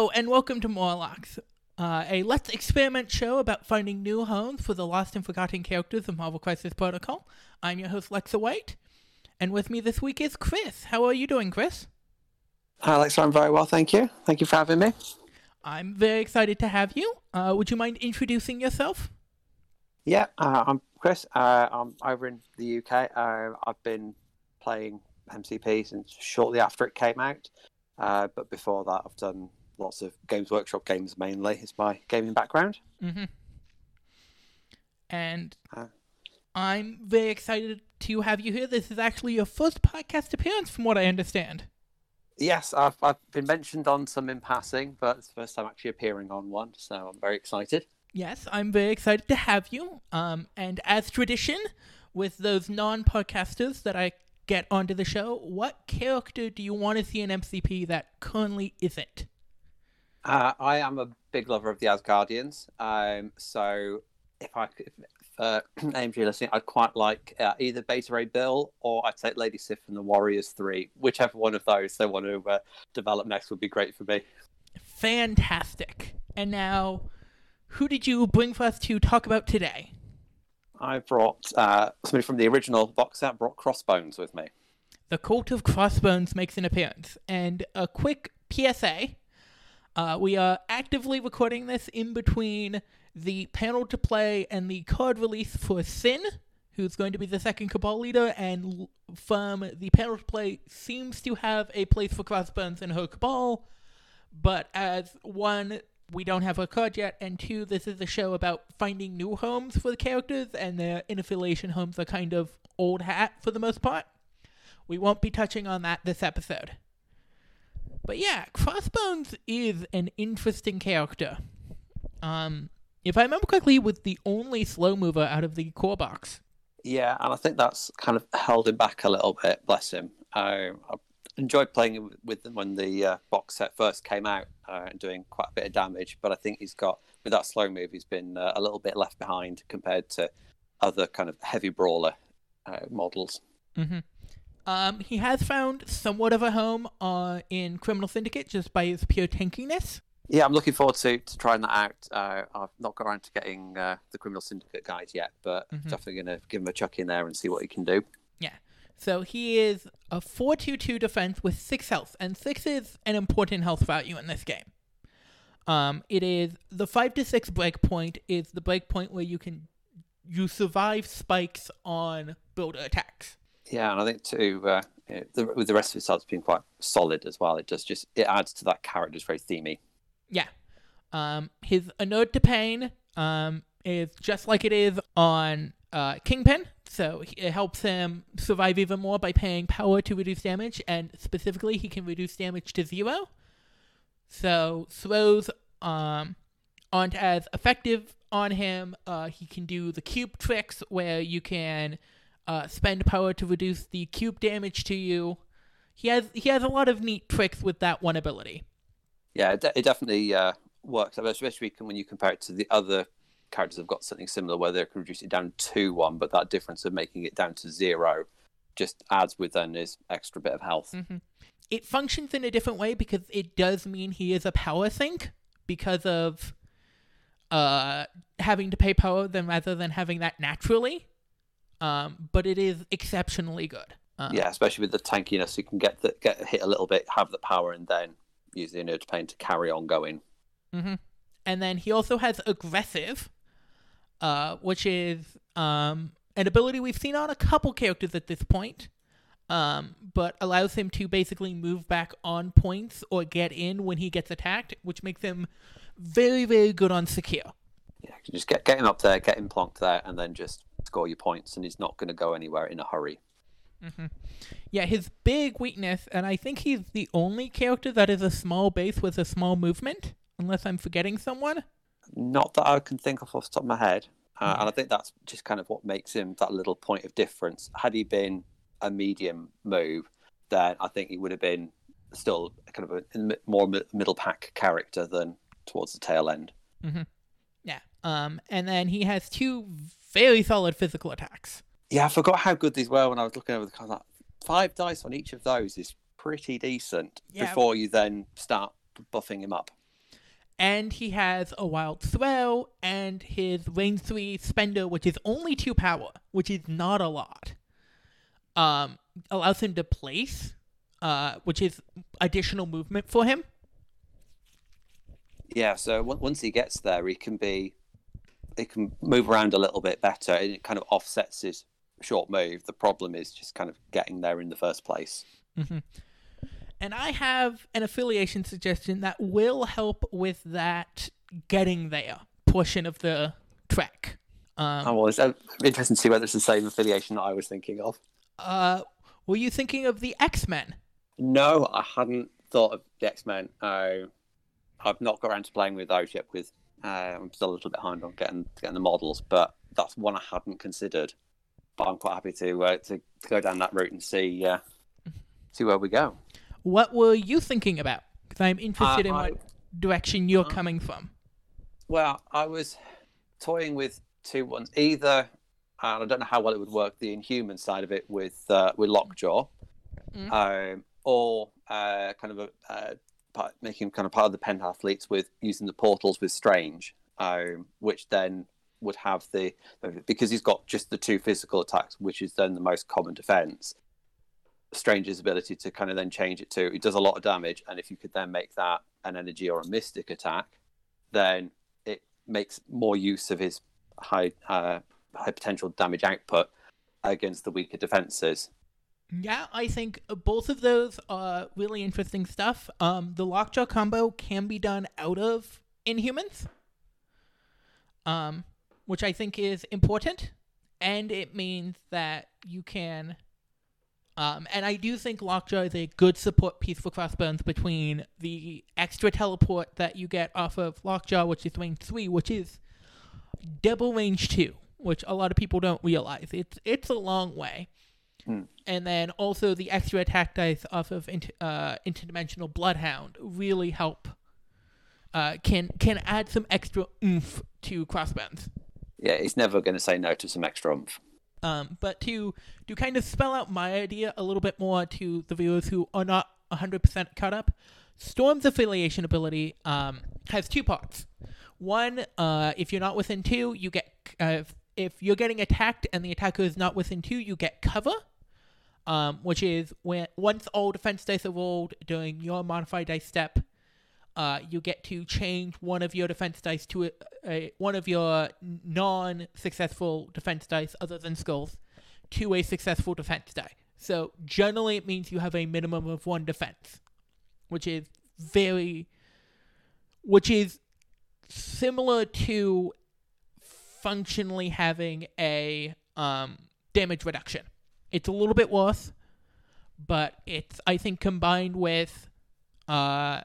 Hello, and welcome to Morlocks, uh, a Let's Experiment show about finding new homes for the lost and forgotten characters of Marvel Crisis Protocol. I'm your host, Lexa White, and with me this week is Chris. How are you doing, Chris? Hi, Alexa. I'm very well, thank you. Thank you for having me. I'm very excited to have you. Uh, would you mind introducing yourself? Yeah, uh, I'm Chris. Uh, I'm over in the UK. Uh, I've been playing MCP since shortly after it came out. Uh, but before that, I've done lots of Games Workshop games mainly. Is my gaming background. Mm-hmm. And Uh. I'm very excited to have you here. This is actually your first podcast appearance, from what I understand. Yes, I've, I've been mentioned on some in passing, but it's the first time actually appearing on one, so I'm very excited. Yes, I'm very excited to have you. Um, and as tradition, with those non-podcasters that I get onto the show, what character do you want to see in MCP that currently isn't? Uh, I am a big lover of the Asgardians, um, so if I could, if, uh, AMG listening, I'd quite like uh, either Beta Ray Bill or I'd take Lady Sif and the Warriors Three, whichever one of those they want to uh, develop next would be great for me. Fantastic. And now, who did you bring for us to talk about today? I brought uh, somebody from the original box set, brought Crossbones with me. The Cult of Crossbones makes an appearance. And a quick PSA uh, we are actively recording this in between the panel to play and the card release for Sin, who's going to be the second Cabal leader, and from the panel to play seems to have a place for Crossbones in her Cabal. But as one, we don't have a card yet, and two, this is a show about finding new homes for the characters, and their inaffiliation homes are kind of old hat for the most part. We won't be touching on that this episode. But yeah, Crossbones is an interesting character. Um, if I remember correctly, was the only slow mover out of the core box. Yeah, and I think that's kind of held him back a little bit. Bless him. Uh, I enjoyed playing with him when the uh, box set first came out uh, and doing quite a bit of damage. But I think he's got with that slow move, he's been uh, a little bit left behind compared to other kind of heavy brawler uh, models. Mm-hmm. Um, he has found somewhat of a home uh, in Criminal Syndicate just by his pure tankiness. Yeah, I'm looking forward to, to trying that out. Uh, I've not got around to getting uh, the Criminal Syndicate guide yet, but Mhm. definitely going to give him a chuck in there and see what he can do. Yeah. So he is a 4-2-2 defense with 6 health, and 6 is an important health value in this game. Um, it is the 5 to 6 breakpoint is the breakpoint where you can you survive spikes on builder attacks. Yeah, and I think too, uh, the, with the rest of his stats being quite solid as well, it just just it adds to that character. It's very themey. Yeah. Um, his Inured to Pain um, is just like it is on uh, Kingpin, so it helps him survive even more by paying power to reduce damage, and specifically, he can reduce damage to zero. So throws um, aren't as effective on him. Uh, he can do the cube tricks where you can uh, spend power to reduce the cube damage to you. He has he has a lot of neat tricks with that one ability. Yeah, it, de- it definitely uh, works, especially when you compare it to the other characters have got something similar where they can reduce it down to one, but that difference of making it down to zero just adds with then his extra bit of health. hmm It functions in a different way because it does mean he is a power sink because of uh having to pay power than rather than having that naturally. Um, but it is exceptionally good. Um, Yeah, especially with the tankiness, you can get the, get hit a little bit, have the power, and then use the inured pain to carry on going. hmm And then he also has aggressive, uh, which is um, an ability we've seen on a couple characters at this point, um, but allows him to basically move back on points or get in when he gets attacked, which makes him very, very good on secure. Yeah, just get get him up there, get him plonked there, and then just score your points, and he's not going to go anywhere in a hurry. Mm-hmm. Yeah, his big weakness, and I think he's the only character that is a small base with a small movement, unless I'm forgetting someone. Not that I can think of off the top of my head. Uh, and I think that's just kind of what makes him that little point of difference. Had he been a medium move, then I think he would have been still kind of a in the mi- more middle pack character than towards the tail end. Yeah. Um, and then he has two very solid physical attacks. Yeah, I forgot how good these were when I was looking over the cards. Like, five dice on each of those is pretty decent Yeah. before you then start buffing him up. and he has a wild throw and his range three spender, which is only two power, which is not a lot. Um, allows him to place, uh, which is additional movement for him. Yeah, so on- once he gets there, he can be, he can move around a little bit better, and it kind of offsets his short move. The problem is just kind of getting there in the first place. And I have an affiliation suggestion that will help with that getting there portion of the trek. Um, Oh, well, it's uh, interesting to see whether it's the same affiliation that I was thinking of. uh, were you thinking of the X Men? No, I hadn't thought of the X Men. Uh, I've not got around to playing with those yet. With uh, I'm still a little bit behind on getting getting the models, but that's one I hadn't considered. But I'm quite happy to uh, to, go down that route and see uh, see where we go. What were you thinking about? Because I'm interested in Uh, what direction you're coming from. Well, I was toying with two ones. Either, and I don't know how well it would work, the Inhuman side of it with uh, with Lockjaw, Mm. um, or uh, kind of a uh, part, making kind of part of the Pentathletes with using the portals with Strange, um, which then would have the because he's got just the two physical attacks, which is then the most common defense. Strange's ability to kind of then change it to it does a lot of damage, and if you could then make that an energy or a mystic attack, then it makes more use of his high uh, high potential damage output against the weaker defenses. Yeah, I think both of those are really interesting stuff. Um, the Lockjaw combo can be done out of Inhumans, um, which I think is important, and it means that you can. Um, and I do think Lockjaw is a good support piece for Crossbones between the extra teleport that you get off of Lockjaw, which is range three, which is double range two, which a lot of people don't realize. It's it's a long way and then also the extra attack dice off of inter, uh, interdimensional bloodhound really help uh, can can add some extra oomph to crossbones Yeah, he's never going to say no to some extra oomph. um, but to to kind of spell out my idea a little bit more to the viewers who are not 100% caught up storm's affiliation ability um, has two parts. One uh, if you're not within two you get uh, if you're getting attacked and the attacker is not within two you get cover um, which is when once all defense dice are rolled during your modified dice step, uh, you get to change one of your defense dice to a, a one of your non-successful defense dice, other than skulls, to a successful defense die. So generally, it means you have a minimum of one defense, which is very, which is similar to functionally having a um, damage reduction. It's a little bit worse, but it's I think combined with uh,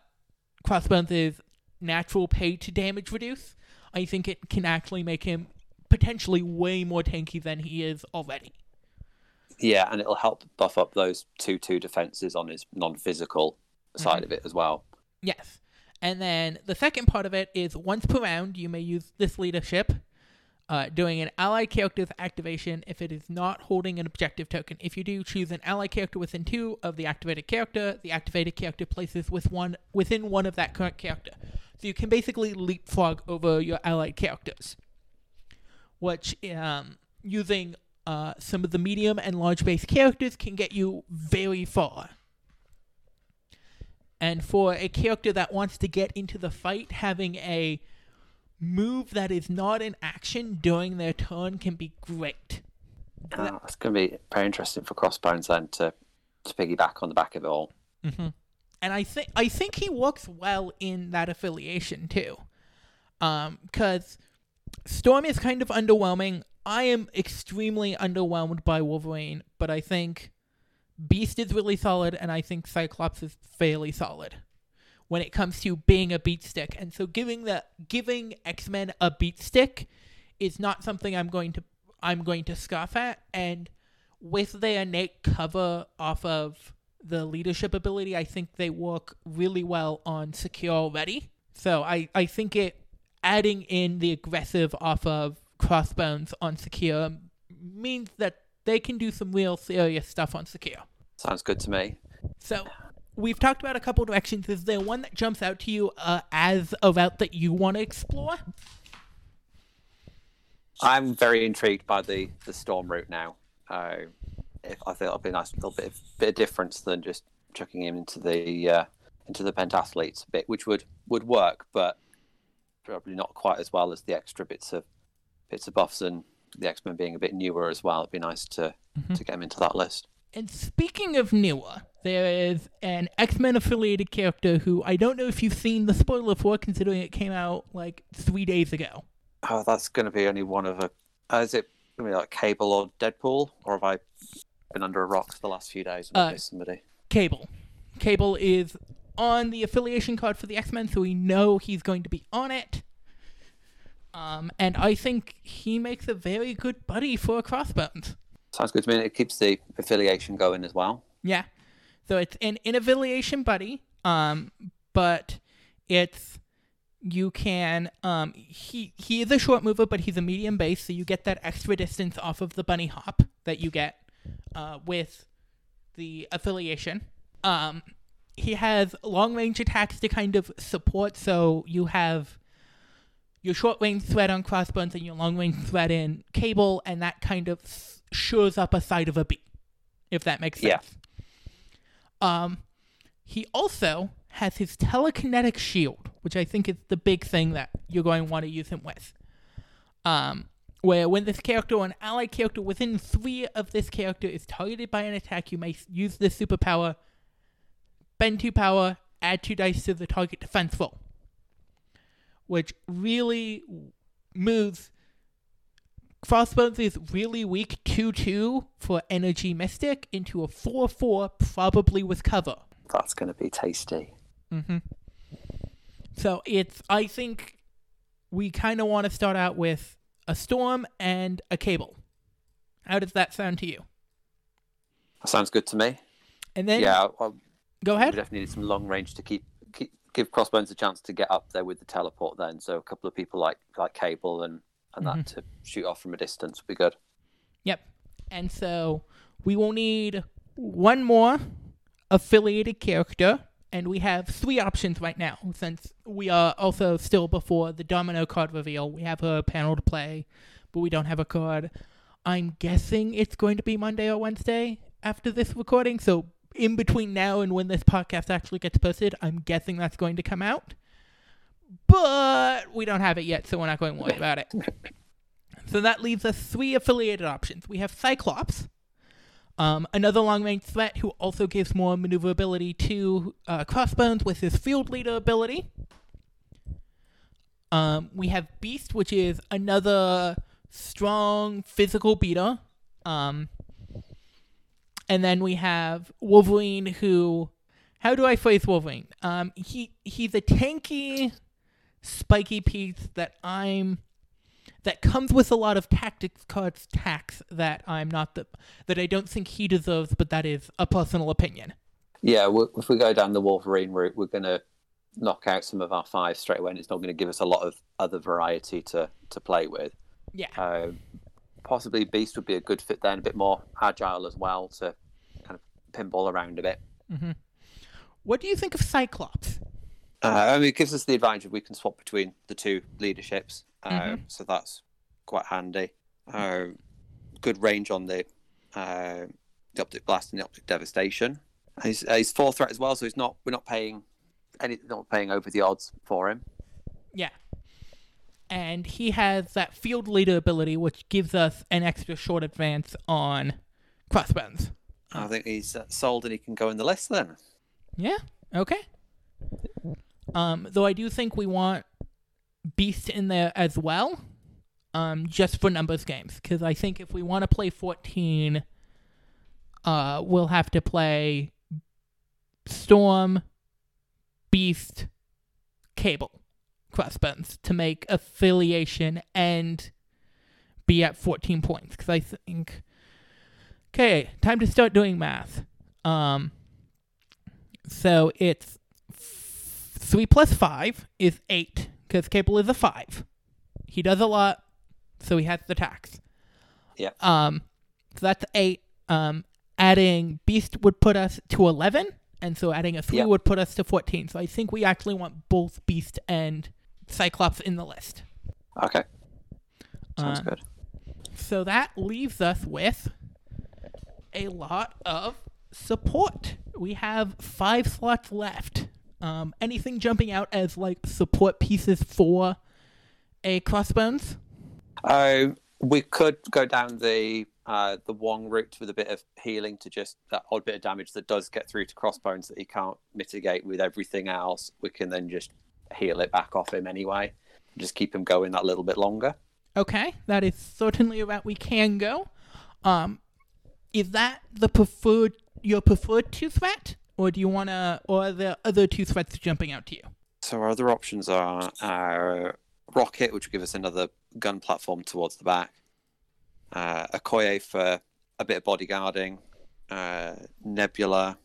Crossbones' natural pay to damage reduce, I think it can actually make him potentially way more tanky than he is already. Yeah, and it'll help buff up those two two defenses on his non-physical side of it as well. Yes. And then the second part of it is once per round, you may use this leadership, uh, doing an ally character's activation if it is not holding an objective token. If you do, choose an ally character within two of the activated character. The activated character places with one within one of that current character. So you can basically leapfrog over your allied characters, which um, using uh, some of the medium and large base characters can get you very far. And for a character that wants to get into the fight, having a move that is not an action during their turn can be great. Oh, it's going to be very interesting for Crossbones then to to piggyback on the back of it all. And I think I think he works well in that affiliation too. Um, cuz Storm is kind of underwhelming. I am extremely underwhelmed by Wolverine, but I think Beast is really solid and I think Cyclops is fairly solid when it comes to being a beat stick. And so giving the giving X-Men a beat stick is not something I'm going to I'm going to scoff at and with their innate cover off of the leadership ability, I think they work really well on secure already. So I, I think it adding in the aggressive off of crossbones on secure means that they can do some real serious stuff on secure. Sounds good to me. So we've talked about a couple of directions. Is there one that jumps out to you uh, as a route that you want to explore? I'm very intrigued by the the storm route now. Uh, if I think it'll be a nice little bit of, bit of difference than just chucking him into the uh, into the pentathletes bit, which would would work, but probably not quite as well as the extra bits of bits of buffs and the X Men being a bit newer as well. It'd be nice to to get him into that list. And speaking of newer, there is an X Men affiliated character who I don't know if you've seen the spoiler for, considering it came out like three days ago. Oh, that's going to be only one of a. Uh, is it going to be like Cable or Deadpool, or have I been under a rock for the last few days? and Uh, somebody. Cable. Cable is on the affiliation card for the X Men, so we know he's going to be on it. Um, and I think he makes a very good buddy for Crossbones. Sounds good to me. It keeps the affiliation going as well. Yeah. So it's an in affiliation buddy. Um, but it's you can um he he is a short mover, but he's a medium base, so you get that extra distance off of the bunny hop that you get uh with the affiliation. Um he has long range attacks to kind of support, so you have your short range threat on crossbones and your long range threat in cable, and that kind of s- shores up a side of a beat, if that makes sense. Yeah. Um, he also has his telekinetic shield, which I think is the big thing that you're going to want to use him with. Um, where when this character or an allied character within three of this character is targeted by an attack, you may use this superpower, bend two power, add two dice to the target defense roll, which really moves. Crossbones is really weak 2 2 for Energy Mystic into a 4 4, probably with cover. That's going to be tasty. Mm-hmm. So it's, I think we kind of want to start out with a storm and a cable. How does that sound to you? That sounds good to me. And then, yeah, I, I, go we ahead. definitely need some long range to keep, keep give Crossbones a chance to get up there with the teleport. Then, so a couple of people like like Cable and and that mm-hmm. to shoot off from a distance would be good. Yep. And so we will need one more affiliated character, and we have three options right now. Since we are also still before the domino card reveal, we have a panel to play, but we don't have a card. I'm guessing it's going to be Monday or Wednesday after this recording, so in between now and when this podcast actually gets posted, I'm guessing that's going to come out. But we don't have it yet, so we're not going to worry about it. So that leaves us three affiliated options. We have Cyclops, um, another long range threat who also gives more maneuverability to uh, Crossbones with his field leader ability. Um, we have Beast, which is another strong physical beater. Um, and then we have Wolverine, who, how do I phrase Wolverine? Um, he he's a tanky, spiky piece that I'm that comes with a lot of tactics cards tax that I'm not the that I don't think he deserves, but that is a personal opinion. Yeah, if we go down the Wolverine route, we're going to knock out some of our five straight away, and it's not going to give us a lot of other variety to to play with. Yeah. Um, possibly Beast would be a good fit then, a bit more agile as well to kind of pinball around a bit. What do you think of Cyclops? Uh, I mean, it gives us the advantage of we can swap between the two leaderships, uh, Mhm. so that's quite handy. Uh, good range on the uh, the optic blast and the optic devastation. He's uh, he's four threat as well, so he's not we're not paying any not paying over the odds for him. Yeah. And he has that field leader ability, which gives us an extra short advance on crossbones. I think he's uh, sold and he can go in the list then. Yeah. Okay. Um, though I do think we want Beast in there as well, um, just for numbers games, because I think if we want to play 14, uh, we'll have to play Storm, Beast, Cable, Crossbones to make affiliation and be at 14 points. Because I think, okay, time to start doing math. Um, so it's f- three plus five is eight because Cable is a five. He does a lot, so he has the tax. Yeah. Um, so that's eight. Um, adding Beast would put us to eleven. and so adding a three Yeah. would put us to 14. So I think we actually want both Beast and Cyclops in the list. Okay. Sounds Uh, good. So that leaves us with a lot of support. We have five slots left. Um, anything jumping out as like support pieces for a Crossbones? Uh, we could go down the uh, the Wong route with a bit of healing to just that odd bit of damage that does get through to Crossbones that he can't mitigate with everything else. We can then just heal it back off him anyway. Just keep him going that little bit longer. Okay, that is certainly a route we can go. Um, is that the preferred your preferred two threat, or do you want to, or are there other two threats jumping out to you? So our other options are uh, Rocket, which will give us another gun platform towards the back. Uh, Okoye for a bit of bodyguarding. Uh, Nebula.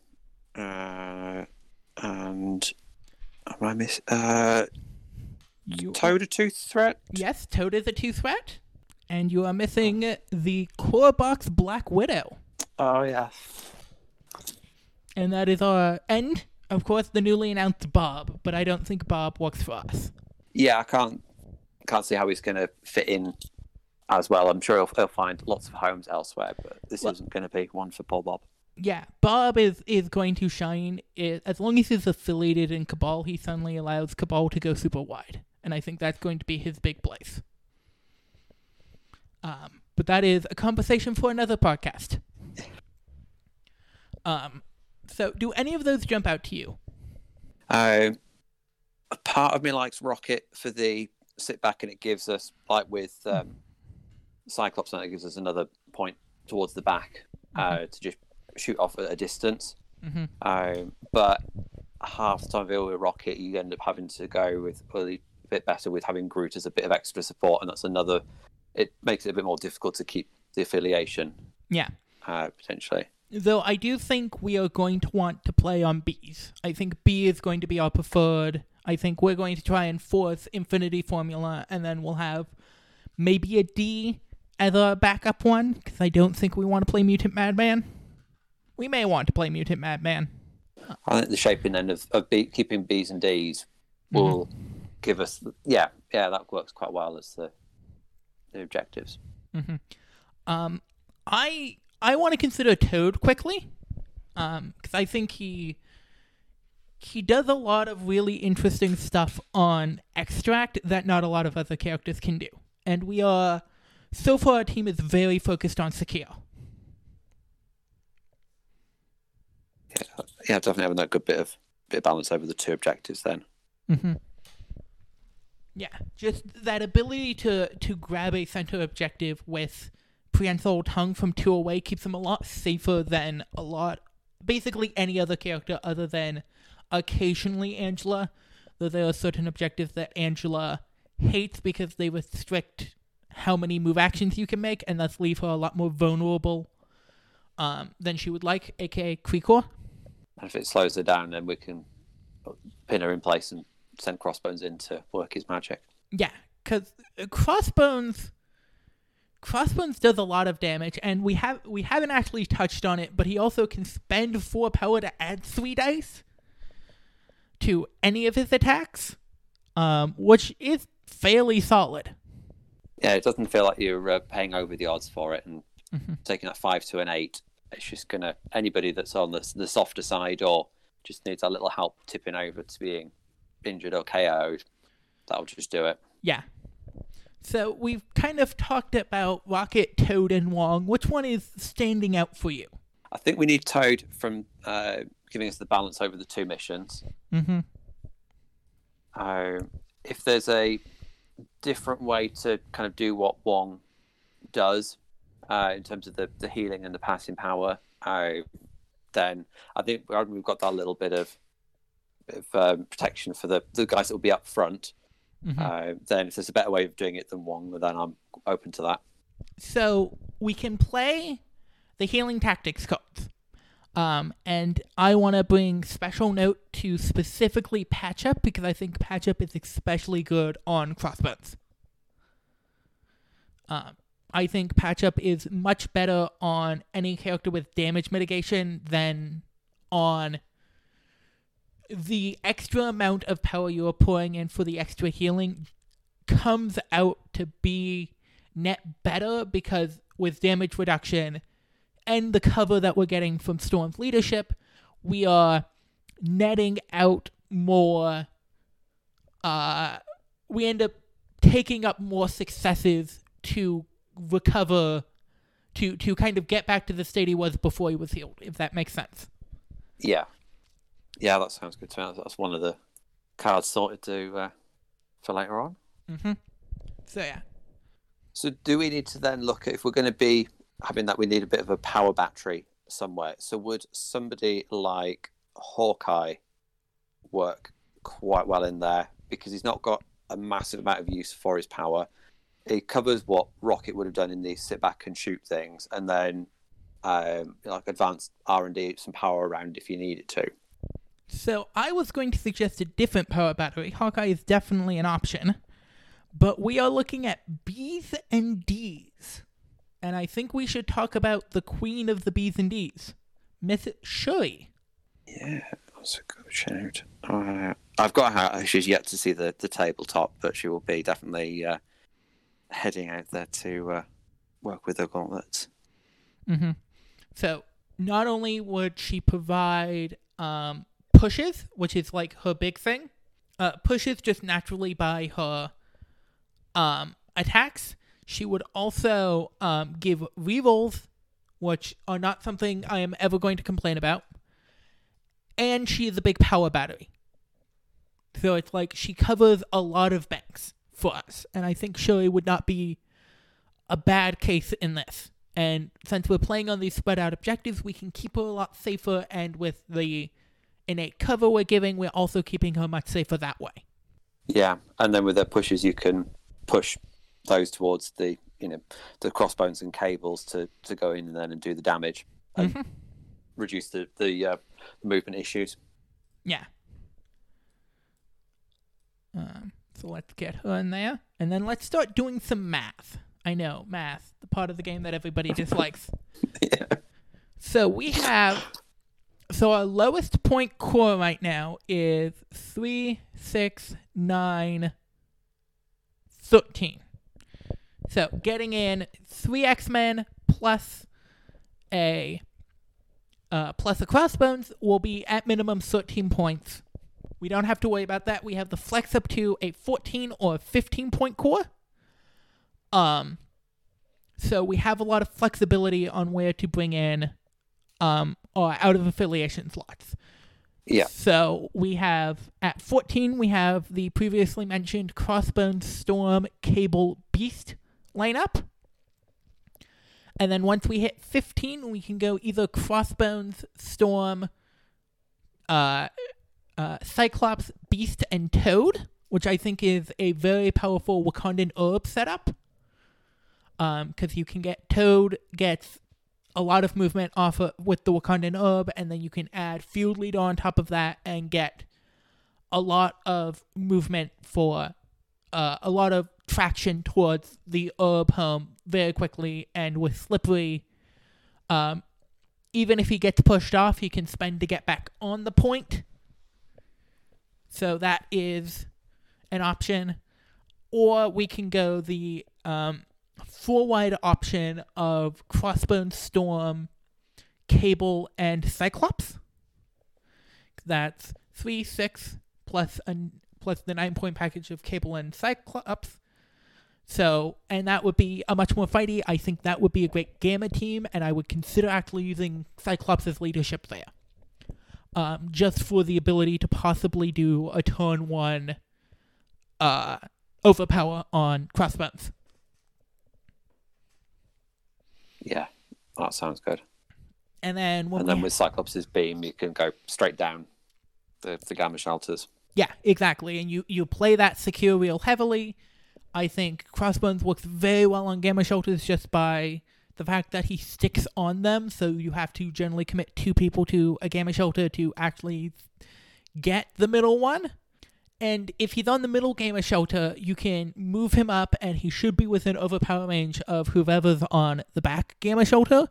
Uh, and am I miss? Uh, You, Toad a tooth threat. yes, Toad is a two threat, and you are missing the core box Black Widow, Oh yeah. And that is our end. of course the newly announced Bob, but I don't think Bob works for us. Yeah, I can't can't see how he's going to fit in as well. I'm sure he'll, he'll find lots of homes elsewhere, but this Well- isn't going to be one for Paul Bob. Yeah, Bob is is going to shine as long as he's affiliated in Cabal. He suddenly allows Cabal to go super wide, and I think that's going to be his big place. Um, but that is a conversation for another podcast. Um, so do any of those jump out to you? Um, a part of me likes Rocket for the sit back, and it gives us like with um, Cyclops, and it gives us another point towards the back uh, to just shoot off at a distance. Mhm. Um, but half the time with Rocket, you end up having to go with really a bit better with having Groot as a bit of extra support, and that's another. It makes it a bit more difficult to keep the affiliation Yeah. uh, potentially. Though I do think we are going to want to play on Bs. I think B is going to be our preferred. I think we're going to try and force Infinity Formula, and then we'll have maybe a D as a backup one, because I don't think we want to play Mutant Madman. We may want to play Mutant Madman. I think the shaping then of, of B, keeping B's and D's will give us, yeah, yeah, that works quite well as the the objectives. Um, I I want to consider Toad quickly, um, because I think he he does a lot of really interesting stuff on Extract that not a lot of other characters can do, and we are so far our team is very focused on secure. Yeah, definitely having that good bit of bit of balance over the two objectives then. Mm-hmm. Yeah, just that ability to to grab a center objective with prehensile tongue from two away keeps them a lot safer than a lot, basically any other character other than occasionally Angela. Though there are certain objectives that Angela hates because they restrict how many move actions you can make, and thus leave her a lot more vulnerable um, than she would like, aka Krikor. And if it slows her down, then we can pin her in place and send Crossbones in to work his magic. Yeah, because Crossbones, Crossbones does a lot of damage, and we have we haven't actually touched on it, but he also can spend four power to add three dice to any of his attacks, um, which is fairly solid. Yeah, it doesn't feel like you're uh, paying over the odds for it and Mhm. taking that five to an eight. It's just gonna anybody that's on the the softer side or just needs a little help tipping over to being injured or KO'd. That'll just do it. Yeah. So we've kind of talked about Rocket, Toad, and Wong. Which one is standing out for you? I think we need Toad from uh, giving us the balance over the two missions. Mm-hmm. Uh, if there's a different way to kind of do what Wong does uh, in terms of the, the healing and the passing power, uh, then I think we've got that little bit of, of um, protection for the, the guys that will be up front. Mhm. Uh, then if there's a better way of doing it than Wong, then I'm open to that. So we can play the healing tactics cards. Um, and I want to bring special note to specifically Patch Up because I think Patch Up is especially good on Crossbones. Um, I think Patch Up is much better on any character with damage mitigation than on the extra amount of power you are pouring in for the extra healing comes out to be net better because with damage reduction and the cover that we're getting from Storm's leadership, we are netting out more. Uh, we end up taking up more successes to recover, to to kind of get back to the state he was before he was healed. If that makes sense. Yeah, yeah, that sounds good to me. That's one of the cards sorted to uh, for later on. Mm-hmm. So yeah. So do we need to then look at if we're going to be having that? We need a bit of a power battery somewhere. So would somebody like Hawkeye work quite well in there because he's not got a massive amount of use for his power. It covers what Rocket would have done in the sit back and shoot things, and then um, like advanced R and D, some power around if you need it to. So I was going to suggest a different power battery. Hawkeye is definitely an option, but we are looking at B's and D's, and I think we should talk about the queen of the B's and D's, Miss Shuri. Yeah, that's a good shout. Uh, I've got her. She's yet to see the, the tabletop, but she will be definitely uh, heading out there to uh, work with the gauntlets. Mm-hmm. So not only would she provide um, pushes, which is like her big thing, uh, pushes just naturally by her um, attacks. She would also um, give rerolls, which are not something I am ever going to complain about. And she is a big power battery. So it's like she covers a lot of banks for us. And I think Shuri would not be a bad case in this. And since we're playing on these spread out objectives, we can keep her a lot safer. And with the innate cover we're giving, we're also keeping her much safer that way. Yeah, and then with the pushes, you can push those towards the you know the crossbones and cables to to go in and then and do the damage and Mhm. reduce the the uh, movement issues. Yeah. Um, so let's get her in there. And then let's start doing some math. I know, math, the part of the game that everybody dislikes. yeah. So we have. So our lowest point core right now is 3, 6, 9, 13. So getting in 3 X Men plus a. Uh, plus a crossbones will be at minimum 13 points. We don't have to worry about that. We have the flex up to a 14 or 15 point core. Um, so we have a lot of flexibility on where to bring in um, or out of affiliation slots. Yeah. So we have at 14, we have the previously mentioned Crossbones, Storm, Cable, Beast lineup. And then once we hit 15, we can go either Crossbones, Storm, uh, uh, Cyclops, Beast, and Toad, which I think is a very powerful Wakandan herb setup. Because you can get Toad gets a lot of movement off of, with the Wakandan herb, and then you can add Field Leader on top of that and get a lot of movement for uh, a lot of traction towards the herb home very quickly. And with Slippery, um, even if he gets pushed off, he can spend to get back on the point. So that is an option. Or we can go the um, four wide option of Crossbone Storm, Cable, and Cyclops. That's three, six plus plus the nine point package of Cable and Cyclops. So, and that would be a much more fighty. I think that would be a great Gamma team, and I would consider actually using Cyclops as leadership there. Um, just for the ability to possibly do a turn one uh, overpower on Crossbones. Yeah, that sounds good. And then and then with Cyclops' beam, you can go straight down the, the gamma shelters. Yeah, exactly. And you, you play that secure real heavily. I think Crossbones works very well on Gamma Shelters just by the fact that he sticks on them, so you have to generally commit two people to a Gamma Shelter to actually get the middle one. And if he's on the middle Gamma Shelter, you can move him up, and he should be within overpower range of whoever's on the back Gamma Shelter.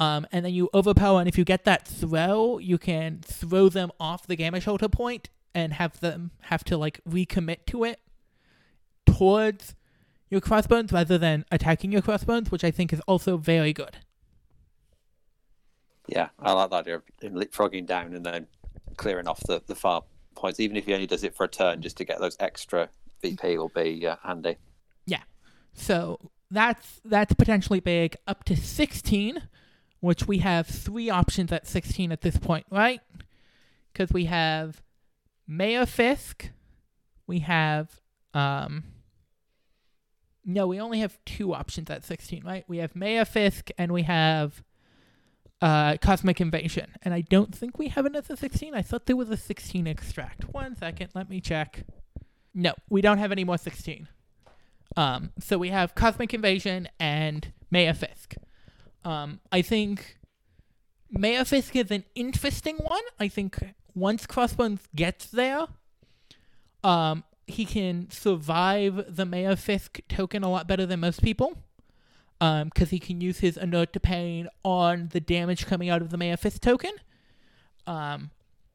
Um, and then you overpower, and if you get that throw, you can throw them off the gamma shelter point and have them have to like recommit to it towards your crossbones rather than attacking your crossbones, which I think is also very good. Yeah, I like that idea of him leapfrogging down and then clearing off the, the far points. Even if he only does it for a turn, just to get those extra VP will be uh, handy. Yeah. So that's that's potentially big. Up to 16, which we have three options at 16 at this point, right? Because we have Mayor Fisk, we have um. No, we only have two options at 16, right? We have Mayor Fisk and we have uh, Cosmic Invasion. And I don't think we have another 16. I thought there was a 16 extract. One second, let me check. No, we don't have any more 16. Um, so we have Cosmic Invasion and Mayor Fisk. Um, I think Mayor Fisk is an interesting one. I think once Crossbones gets there, um, he can survive the Mayor Fisk token a lot better than most people. Um, because he can use his Inured to Pain on the damage coming out of the Fisk token. Um,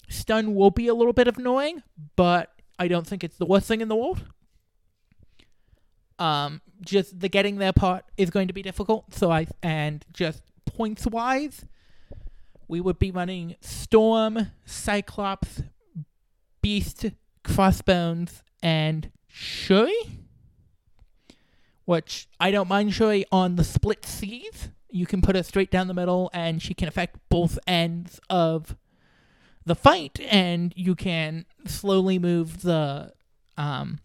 stun will be a little bit annoying, but I don't think it's the worst thing in the world. Um, just the getting there part is going to be difficult. So I and just points wise, we would be running Storm, Cyclops, Beast, Crossbones, and Shuri. Which I don't mind Shuri on the split C's. You can put her straight down the middle, and she can affect both ends of the fight, and you can slowly move the um,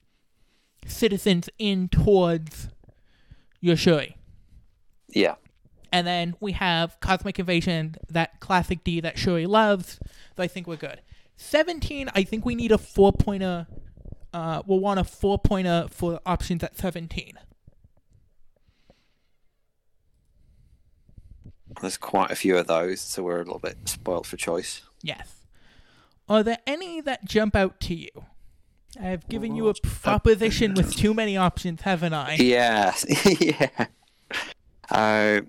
citizens in towards your Shuri. Yeah. And then we have Cosmic Invasion, that classic D that Shuri loves. So I think we're good. 17, I think we need a four pointer. Uh, we'll want a four pointer for options at 17. There's quite a few of those, so we're a little bit spoiled for choice. Yes. Are there any that jump out to you? I've given you a proposition with too many options, haven't I? Yeah, yeah. Uh,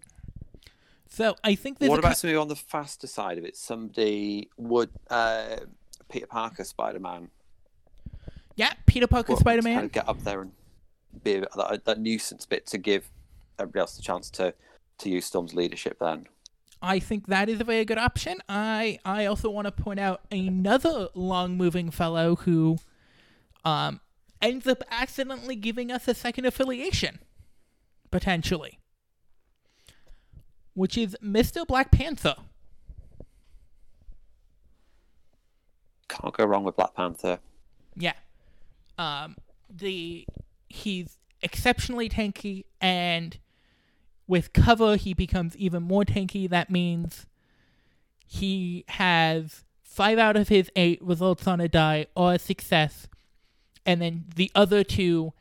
So I think there's what about somebody on the faster side of it? Somebody would uh, Peter Parker, Spider Man. yeah, Peter Parker, Spider Kind Man. of get up there and be a that, that nuisance bit to give everybody else the chance to to use Storm's leadership. Then I think that is a very good option. I I also want to point out another long moving fellow who um ends up accidentally giving us a second affiliation potentially. Which is Mr. Black Panther. can't go wrong with Black Panther. Yeah. Um the he's exceptionally tanky and with cover he becomes even more tanky. That means he has five out of his eight results on a die or a success, and then the other two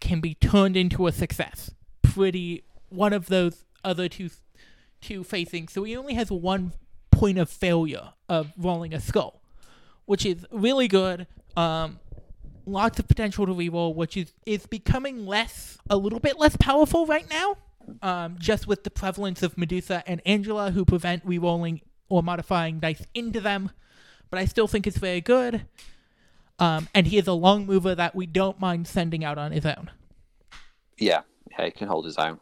can be turned into a success. Pretty one of those other two two facing. So he only has one point of failure of rolling a skull, which is really good. Um, lots of potential to reroll, which is is becoming less a little bit less powerful right now. Um, just with the prevalence of Medusa and Angela, who prevent rerolling or modifying dice into them, but I still think it's very good. Um, and he is a long mover that we don't mind sending out on his own. Yeah, yeah, he can hold his own.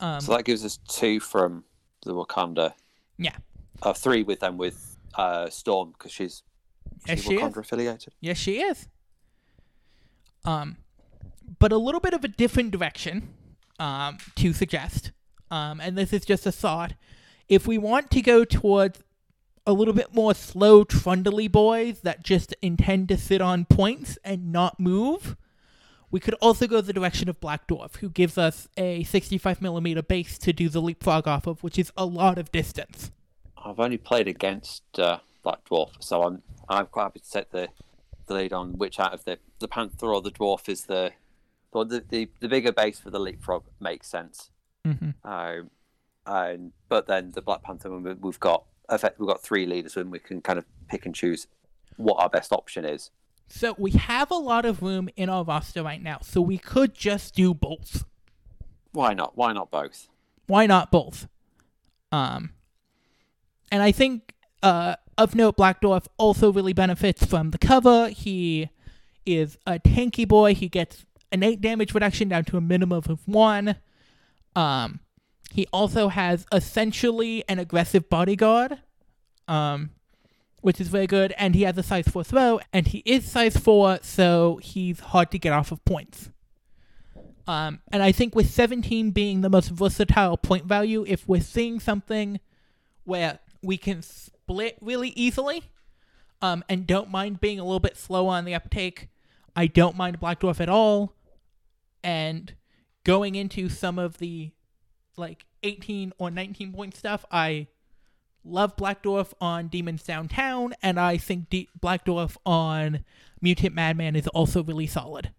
Um, So that gives us two from the Wakanda. yeah, Uh, three with them with uh, Storm because she's, Yes, she's she is. Wakanda affiliated. Yes, she is. Um, but a little bit of a different direction um, to suggest, um, and this is just a thought. If we want to go towards a little bit more slow, trundly boys that just intend to sit on points and not move, we could also go the direction of Black Dwarf, who gives us a 65 millimeter base to do the leapfrog off of, which is a lot of distance. I've only played against uh, Black Dwarf, so I'm I'm quite happy to set the, the lead on which out of the the Panther or the Dwarf is the well, the, the the bigger base for the leapfrog makes sense. Mm-hmm. Um, and but then the Black Panther, we've got we've got three leaders, and we can kind of pick and choose what our best option is. So we have a lot of room in our roster right now, so we could just do both. Why not? Why not both? Why not both? Um, and I think uh, of note, Black Dwarf also really benefits from the cover. He is a tanky boy. He gets innate damage reduction down to a minimum of one. Um, he also has essentially an aggressive bodyguard, um, which is very good. And he has a size 4 throw, and he is size 4, so he's hard to get off of points. Um, and I think with 17 being the most versatile point value, if we're seeing something where we can split really easily um, and don't mind being a little bit slow on the uptake, I don't mind Black Dwarf at all. And going into some of the like 18 or 19 point stuff, I love Black Dwarf on Demons Downtown, and I think Black Dwarf on Mutant Madman is also really solid.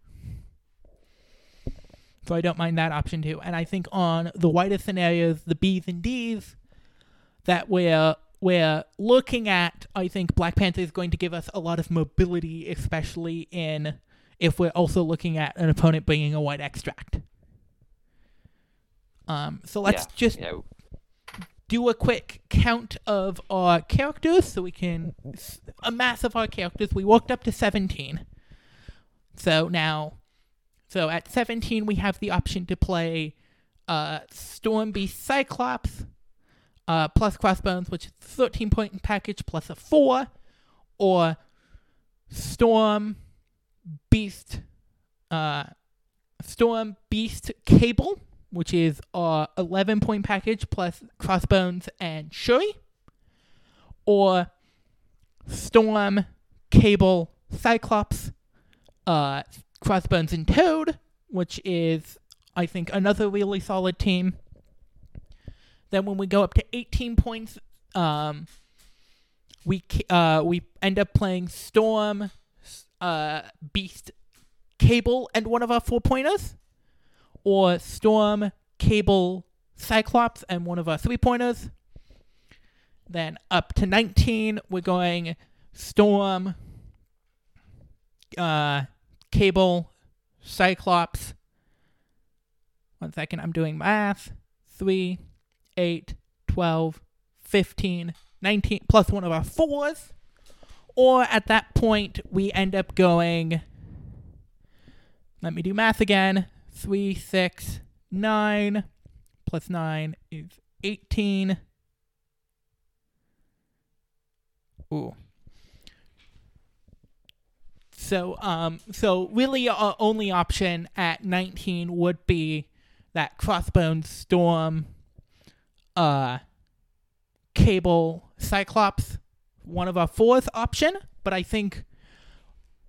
So I don't mind that option too. And I think on the wider scenarios, the B's and D's, that we're we're looking at, I think Black Panther is going to give us a lot of mobility, especially in if we're also looking at an opponent bringing a white extract. Um, so let's Yeah, just yeah. do a quick count of our characters so we can s- amass of our characters. We walked up to 17. So now, so at 17, we have the option to play uh, Storm Beast Cyclops uh, plus Crossbones, which is 13 point package plus a 4, or Storm Beast uh, Storm Beast Cable, which is our 11 point package plus Crossbones and Shuri, or Storm Cable Cyclops, uh, Crossbones and Toad, which is, I think, another really solid team. Then when we go up to 18 points, um, we uh, we end up playing Storm, uh, Beast, Cable, and one of our four pointers, or Storm, Cable, Cyclops, and one of our three pointers. Then up to 19, we're going Storm, uh, Cable, Cyclops. One second, I'm doing math. 3, 8, 12, 15, 19, plus one of our fours. Or at that point, we end up going. Let me do math again. 3, 6, 9, plus 9 is 18. Ooh. So, um, so really, our only option at 19 would be that Crossbones Storm, uh, Cable Cyclops, one of our fourth option. But I think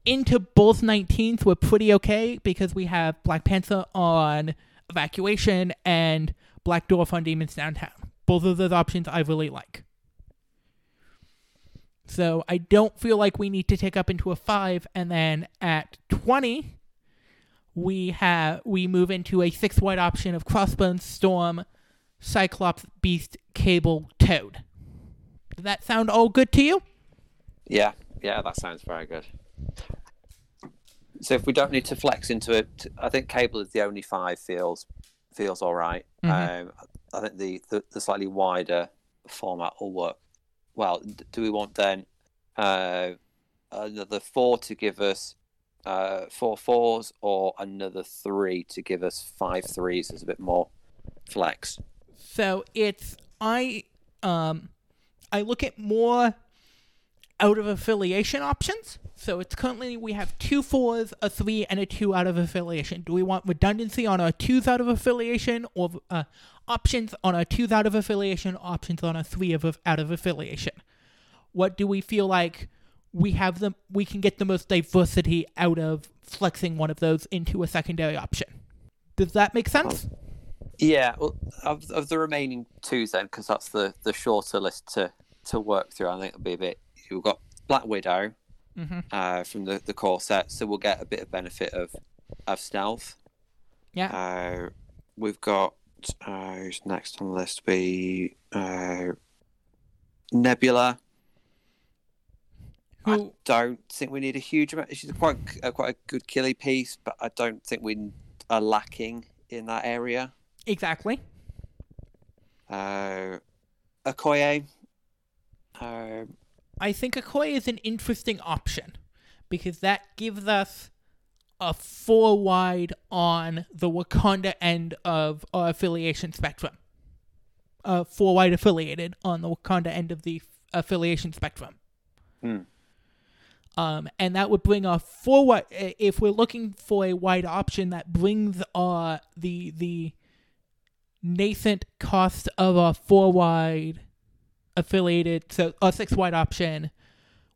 into both 19th we're pretty okay because we have Black Panther on Evacuation and Black Dwarf on Demons Downtown. Both of those options I really like. So I don't feel like we need to take up into a five, and then at 20, we have we move into a six white option of Crossbones, Storm, Cyclops, Beast, Cable, Toad. Does that sound all good to you? Yeah, yeah, that sounds very good. So if we don't need to flex into it, I think cable is the only five feels feels all right. Mhm. Um, I think the, the the slightly wider format will work. Well, do we want then uh, another four to give us uh, four fours, or another three to give us five threes? There's a bit more flex. So it's I um I look at more out of affiliation options. So it's currently we have two fours, a three, and a two out of affiliation. Do we want redundancy on our twos out of affiliation, or uh, options on our twos out of affiliation, options on our three of out of affiliation? What do we feel like we have them? We can get the most diversity out of flexing one of those into a secondary option. Does that make sense? Yeah, well, of, of the remaining twos then, because that's the, the shorter list to, to work through. I think it'll be a bit. We've got Black Widow Mm-hmm. uh, from the, the core set, so we'll get a bit of benefit of of stealth. Yeah. Uh, we've got uh, who's next on the list? Be uh, Nebula. I don't think we need a huge amount. She's quite a, quite a good killy piece, but I don't think we are lacking in that area. Exactly. Uh, Okoye. Um, I think Okoye is an interesting option because that gives us a four wide on the Wakanda end of our affiliation spectrum. Uh, four wide affiliated on the Wakanda end of the f- affiliation spectrum. hmm. Um, and that would bring our four wide. If we're looking for a wide option, that brings our the the nascent cost of a four wide affiliated, so a six wide option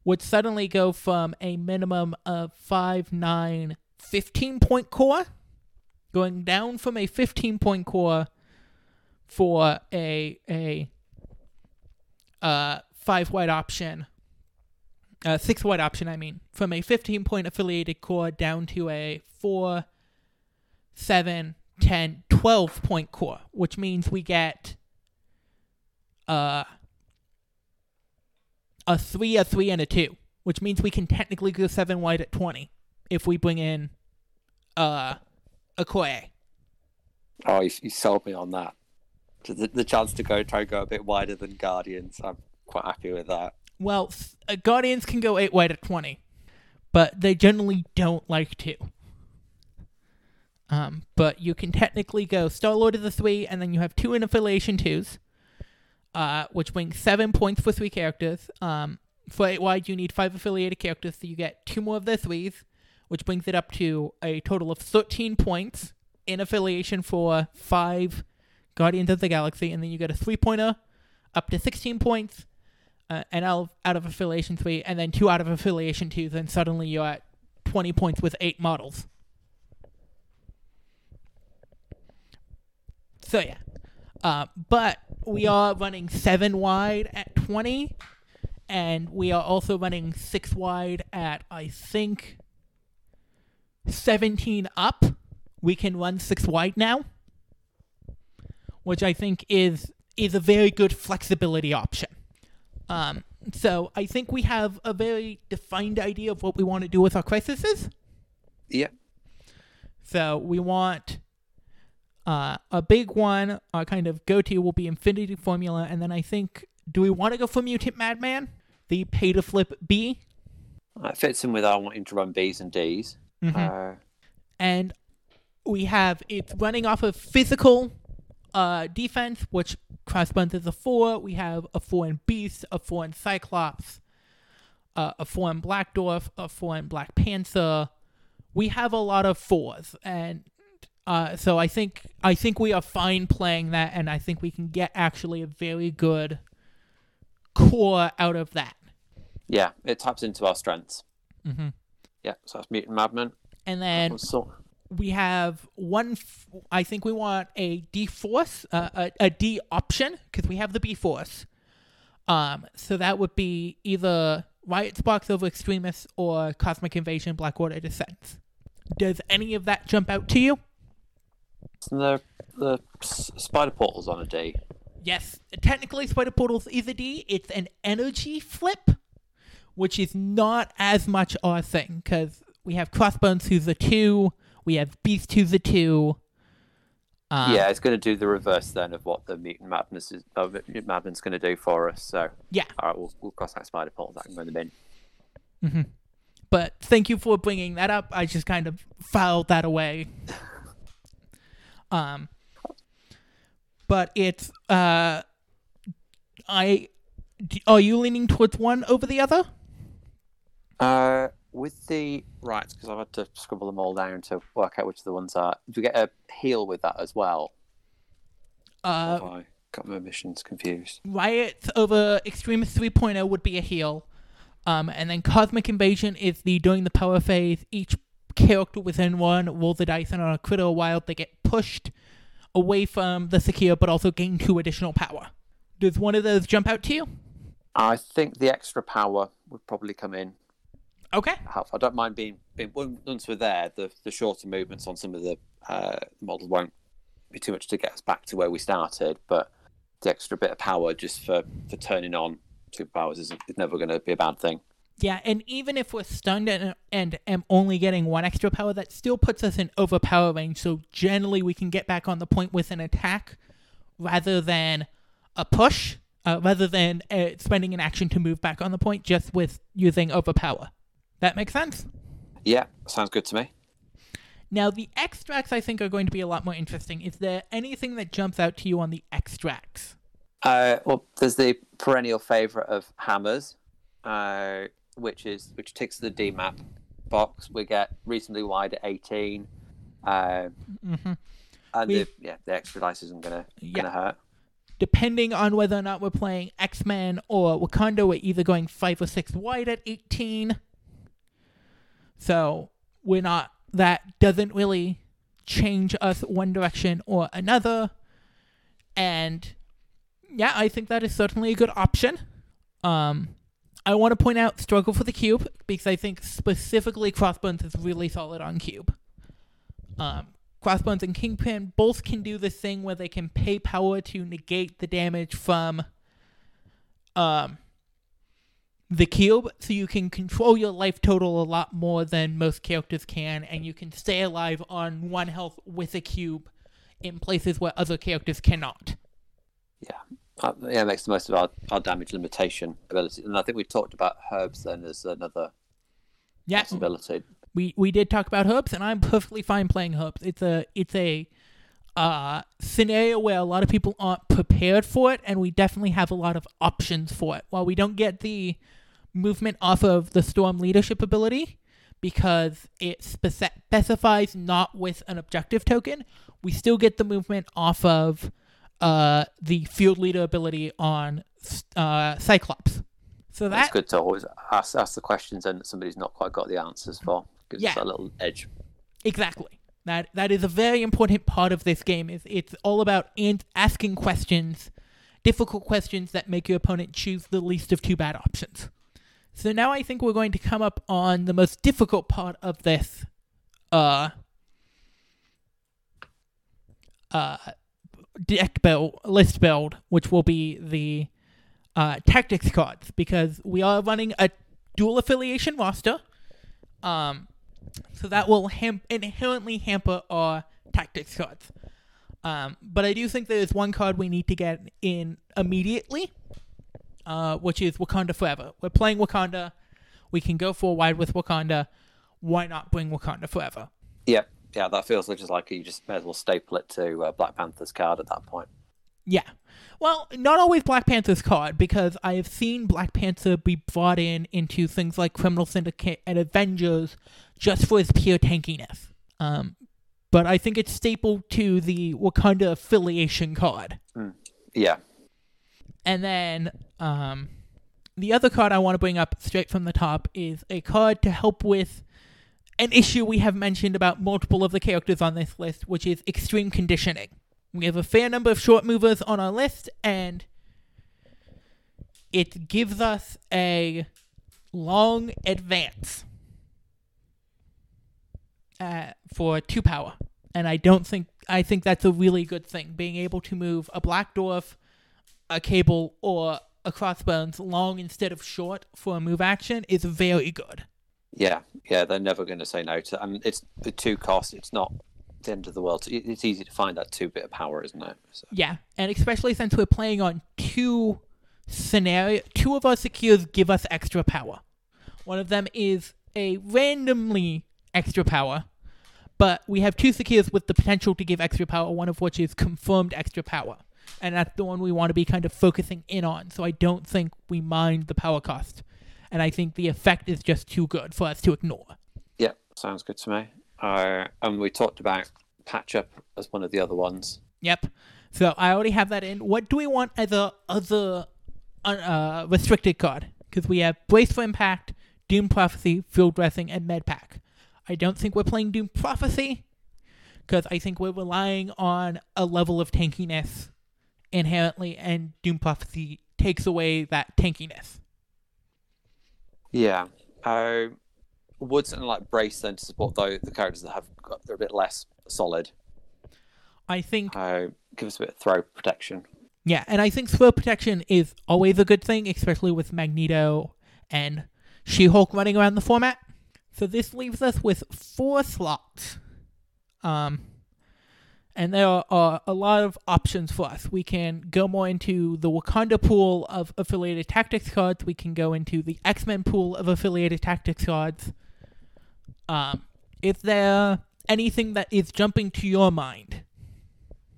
would suddenly go from a minimum of 5, 9, 15 point core, going down from a 15 point core for a a uh, five wide option uh, six wide option, I mean, from a 15 point affiliated core down to a 4, 7, 10, 12 point core, which means we get uh, a 3, a 3, and a 2, which means we can technically go 7 wide at 20 if we bring in uh, a core. Oh, you, you sold me on that. The, the chance to go try and go a bit wider than Guardians. I'm quite happy with that. Well, uh, Guardians can go 8 wide at 20, but they generally don't like to. Um, but you can technically go Star Lord is a 3, and then you have two in affiliation 2s, uh, which brings 7 points for 3 characters. Um, for 8 wide, you need 5 affiliated characters, so you get 2 more of the 3s, which brings it up to a total of 13 points in affiliation for 5 Guardians of the Galaxy, and then you get a 3 pointer up to 16 points uh, and out of, out of affiliation three, and then two out of affiliation two, then suddenly you're at 20 points with eight models. So, yeah. Uh, but we are running seven wide at 20, and we are also running six wide at, I think, 17 up. We can run six wide now, which I think is is a very good flexibility option. Um, so I think we have a very defined idea of what we want to do with our crises. Yeah. So we want uh, a big one, our kind of go-to will be Infinity Formula, and then I think, do we want to go for Mutant Madman, the pay-to-flip B? It fits in with our wanting to run Bs and Ds. Mhm. Uh, and we have it's running off of physical uh, defense, which corresponds as a four. We have a four in Beast, a four in Cyclops, uh, a four in Black Dwarf, a four in Black Panther. We have a lot of fours, and uh, so I think I think we are fine playing that, and I think we can get actually a very good core out of that. yeah, it taps into our strengths. hmm Yeah, so that's Mutant Madman. And then So, we have one. F- I think we want a D force, uh, a, a D option, because we have the B force. Um, so that would be either Riot Sparks over Extremis or Cosmic Invasion Blackwater Descent. Does any of that jump out to you? The the spider portals on a D. Yes, technically Spider Portals is a D. It's an energy flip, which is not as much our thing, because we have Crossbones who's a 2, we have Beast who's a 2. Um, yeah, it's going to do the reverse then of what the Mutant Madness is. Uh, Mutant Madman's going to do for us. So, Yeah. all right, we'll, we'll cross that spider portal. That can go in the bin. But thank you for bringing that up. I just kind of filed that away. Um, but it's uh, I are you leaning towards one over the other? Uh, with the right, because I've had to scribble them all down to work out which of the ones are. Do we get a heal with that as well? Uh, I got my missions confused? Riots over Extremis 3.0 would be a heal. Um, and then Cosmic Invasion is the during the power phase, each character within one rolls the dice and on a crit or wild they get pushed away from the secure but also gain two additional power. Does one of those jump out to you? I think the extra power would probably come in. Okay. I don't mind being, being once we're there. The the shorter movements on some of the uh, models won't be too much to get us back to where we started, but the extra bit of power just for for turning on superpowers is, is never going to be a bad thing. Yeah, and even if we're stunned and, and am only getting one extra power, that still puts us in overpower range. So generally, we can get back on the point with an attack rather than a push. uh, rather than uh, spending an action to move back on the point just with using overpower. That makes sense? Yeah, sounds good to me. Now, the extracts I think are going to be a lot more interesting. Is there anything that jumps out to you on the extracts? Uh, well, there's the perennial favourite of hammers, uh, which is which ticks the D map box. We get reasonably wide at 18, uh, hmm and the, yeah, the extra dice isn't gonna Yeah. gonna hurt. Depending on whether or not we're playing X Men or Wakanda, we're either going five or six wide at 18. So we're not, that doesn't really change us one direction or another. And yeah, I think that is certainly a good option. Um, I want to point out Struggle for the Cube because I think specifically Crossbones is really solid on Cube. Um, Crossbones and Kingpin both can do this thing where they can pay power to negate the damage from um, the cube, so you can control your life total a lot more than most characters can, and you can stay alive on one health with a cube in places where other characters cannot. Yeah, yeah, it makes the most of our, our damage limitation ability. And I think we talked about herbs then as another Yeah, possibility. we we did talk about herbs, and I'm perfectly fine playing herbs. It's a it's a uh, scenario where a lot of people aren't prepared for it, and we definitely have a lot of options for it. While we don't get the movement off of the storm leadership ability because it speci- specifies not with an objective token, we still get the movement off of uh, the field leader ability on uh, Cyclops. So That's that good to always ask, ask the questions and that somebody's not quite got the answers for. Gives us Yeah. a little edge. Exactly. That that is a very important part of this game. Is it's all about asking questions, difficult questions that make your opponent choose the least of two bad options. So now I think we're going to come up on the most difficult part of this uh uh deck build list build, which will be the uh, tactics cards, because we are running a dual affiliation roster. Um, so that will ham- inherently hamper our tactics cards. Um, but I do think there is one card we need to get in immediately, uh, which is Wakanda Forever. We're playing Wakanda. We can go for wide with Wakanda. Why not bring Wakanda Forever? Yeah, yeah, that feels just like you just may as well staple it to uh, Black Panther's card at that point. Yeah. Well, not always Black Panther's card, because I have seen Black Panther be brought in into things like Criminal Syndicate and Avengers just for his pure tankiness. Um, but I think it's stapled to the Wakanda affiliation card. Yeah, And then um, the other card I want to bring up straight from the top is a card to help with an issue we have mentioned about multiple of the characters on this list, which is extreme conditioning. We have a fair number of short movers on our list, and it gives us a long advance uh, for two power. And I don't think I think that's a really good thing. Being able to move a black dwarf, a cable, or a crossbones long instead of short for a move action is very good. Yeah, yeah. They're never going to say no to. And it's the two cost. It's not the end of the world. It's easy to find that two bit of power, isn't it? So, Yeah, and especially since we're playing on two scenario, two of our secures give us extra power. One of them is a randomly extra power, but we have two secures with the potential to give extra power. One of which is confirmed extra power, and that's the one we want to be kind of focusing in on. So I don't think we mind the power cost, and I think the effect is just too good for us to ignore. yeah, sounds good to me. Uh, and we talked about patch up as one of the other ones. Yep. So I already have that in. What do we want as a other uh, uh, restricted card? Because we have Brace for Impact, Doom Prophecy, Field Dressing, and Med Pack. I don't think we're playing Doom Prophecy because I think we're relying on a level of tankiness inherently, and Doom Prophecy takes away that tankiness. Yeah. I would something like brace then to support though the characters that have got they're a bit less solid. I think Uh, give us a bit of throw protection. Yeah, and I think throw protection is always a good thing, especially with Magneto and She Hulk running around the format. So this leaves us with four slots. Um, And there are a lot of options for us. We can go more into the Wakanda pool of affiliated tactics cards. We can go into the X Men pool of affiliated tactics cards. Um, is there anything that is jumping to your mind?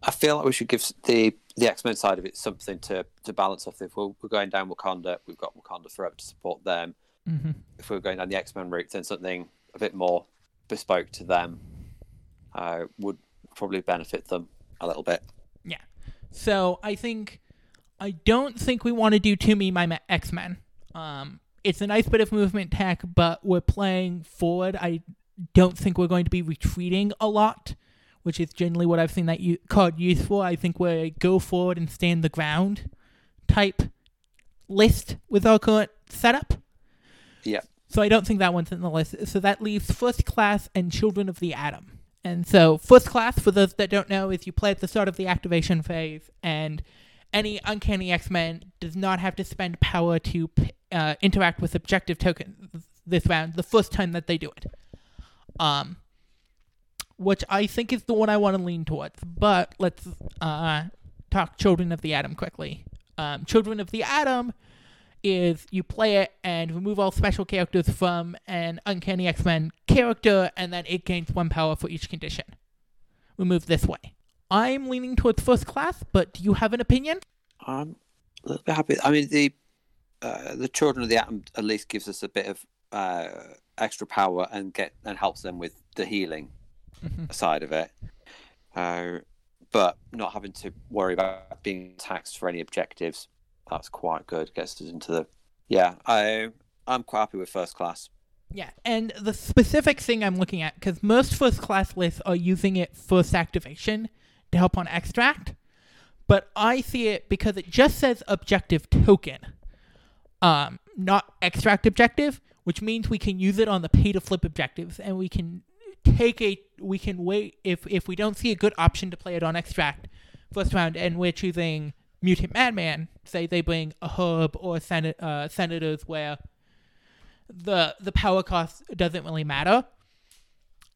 I feel like we should give the the X Men side of it something to to balance off. If we're, we're going down Wakanda, we've got Wakanda Forever to support them. Mm-hmm. If we're going down the X Men route, then something a bit more bespoke to them uh, would probably benefit them a little bit. Yeah. So I think I don't think we want to do to me my X Men. Um, it's a nice bit of movement tech, but we're playing forward. I don't think we're going to be retreating a lot, which is generally what I've seen that u- card used for. I think we're a go forward and stand the ground type list with our current setup. Yeah. So I don't think that one's in the list. So that leaves First Class and Children of the Atom. And so First Class, for those that don't know, is you play at the start of the activation phase, and any Uncanny X-Men does not have to spend power to uh, interact with objective tokens this round, the first time that they do it. Um, which I think is the one I want to lean towards. But let's uh, talk Children of the Atom quickly. Um, Children of the Atom is you play it and remove all special characters from an Uncanny X Men character, and then it gains one power for each condition. Remove this way. I'm leaning towards first class, but do you have an opinion? I'm a little bit happy. I mean, the uh, the Children of the Atom at least gives us a bit of uh, extra power and get and helps them with the healing Mhm. side of it. Uh, but not having to worry about being taxed for any objectives. That's quite good. Gets us into the yeah. I I'm quite happy with first class. Yeah, and the specific thing I'm looking at, because most first class lists are using it first activation to help on extract, but I see it because it just says objective token, um, not extract objective, which means we can use it on the pay to flip objectives, and we can take a we can wait if if we don't see a good option to play it on extract first round, and we're choosing mutant madman. Say they bring a hub or uh, senators where the the power cost doesn't really matter.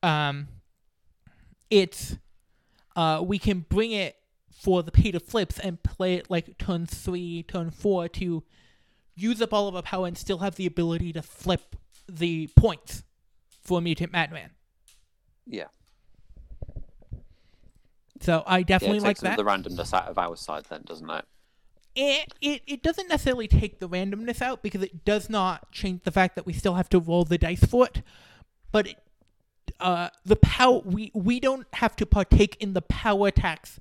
Um, it's uh, we can bring it for the pay to flips and play it like turn three, turn four to use up all of our power and still have the ability to flip the points for Mutant Madman. Yeah, So I yeah definitely it like takes that. the randomness out of our side, then, doesn't it? it, it it doesn't necessarily take the randomness out because it does not change the fact that we still have to roll the dice for it. But it, uh, the power we we don't have to partake in the power tax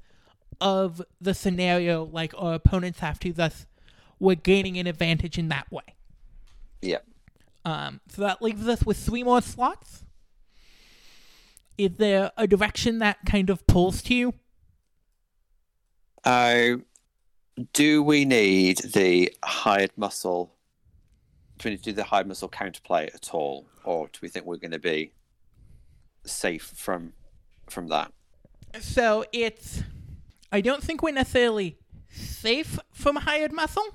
of the scenario like our opponents have to. Thus, we're gaining an advantage in that way. Yeah. Um, so that leaves us with three more slots. Is there a direction that kind of pulls to you? Uh, do we need the hired muscle? Do we need to do the hired muscle counterplay at all, or do we think we're going to be safe from from that? So it's. I don't think we're necessarily safe from hired muscle,